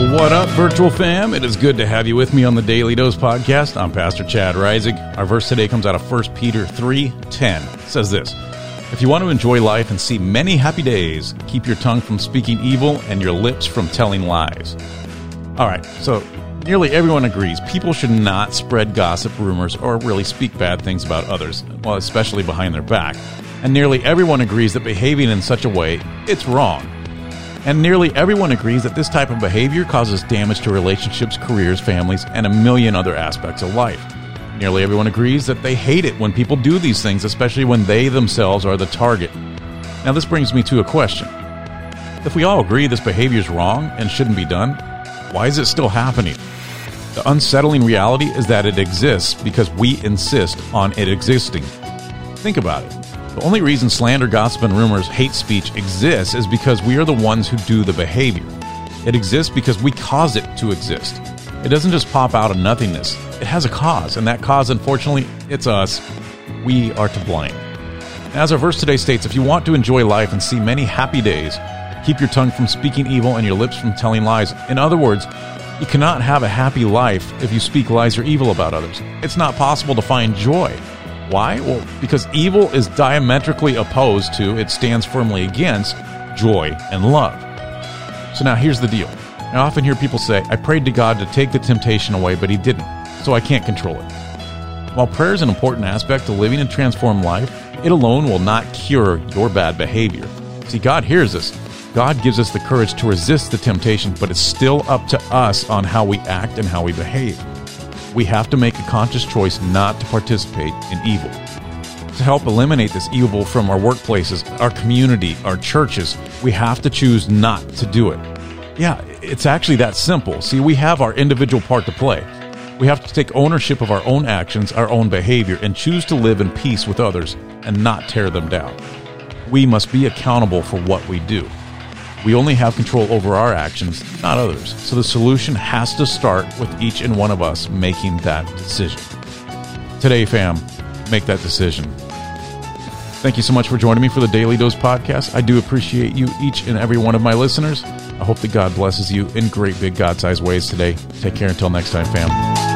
What up, virtual fam? It is good to have you with me on the Daily Dose podcast. I'm Pastor Chad Rising. Our verse today comes out of 1 Peter 3:10. It says this: If you want to enjoy life and see many happy days, keep your tongue from speaking evil and your lips from telling lies. All right, so nearly everyone agrees people should not spread gossip, rumors, or really speak bad things about others, well, especially behind their back. And nearly everyone agrees that behaving in such a way, it's wrong. And nearly everyone agrees that this type of behavior causes damage to relationships, careers, families, and a million other aspects of life. Nearly everyone agrees that they hate it when people do these things, especially when they themselves are the target. Now, this brings me to a question. If we all agree this behavior is wrong and shouldn't be done, why is it still happening? The unsettling reality is that it exists because we insist on it existing. Think about it. The only reason slander, gossip, and rumors, hate speech exists is because we are the ones who do the behavior. It exists because we cause it to exist. It doesn't just pop out of nothingness. It has a cause, and that cause, unfortunately, it's us. We are to blame. As our verse today states, if you want to enjoy life and see many happy days, keep your tongue from speaking evil and your lips from telling lies. In other words, you cannot have a happy life if you speak lies or evil about others. It's not possible to find joy. Why? Well, because evil is diametrically opposed to, it stands firmly against, joy and love. So now here's the deal. I often hear people say, I prayed to God to take the temptation away, but He didn't, so I can't control it. While prayer is an important aspect to living a transformed life, it alone will not cure your bad behavior. See, God hears us. God gives us the courage to resist the temptation, but it's still up to us on how we act and how we behave we have to make a conscious choice not to participate in evil. To help eliminate this evil from our workplaces, our community, our churches, we have to choose not to do it. Yeah, it's actually that simple. See, we have our individual part to play. We have to take ownership of our own actions, our own behavior, and choose to live in peace with others and not tear them down. We must be accountable for what we do. We only have control over our actions, not others. So the solution has to start with each and one of us making that decision. Today, fam, make that decision. Thank you so much for joining me for the Daily Dose podcast. I do appreciate you, each and every one of my listeners. I hope that God blesses you in great big God sized ways today. Take care until next time, fam.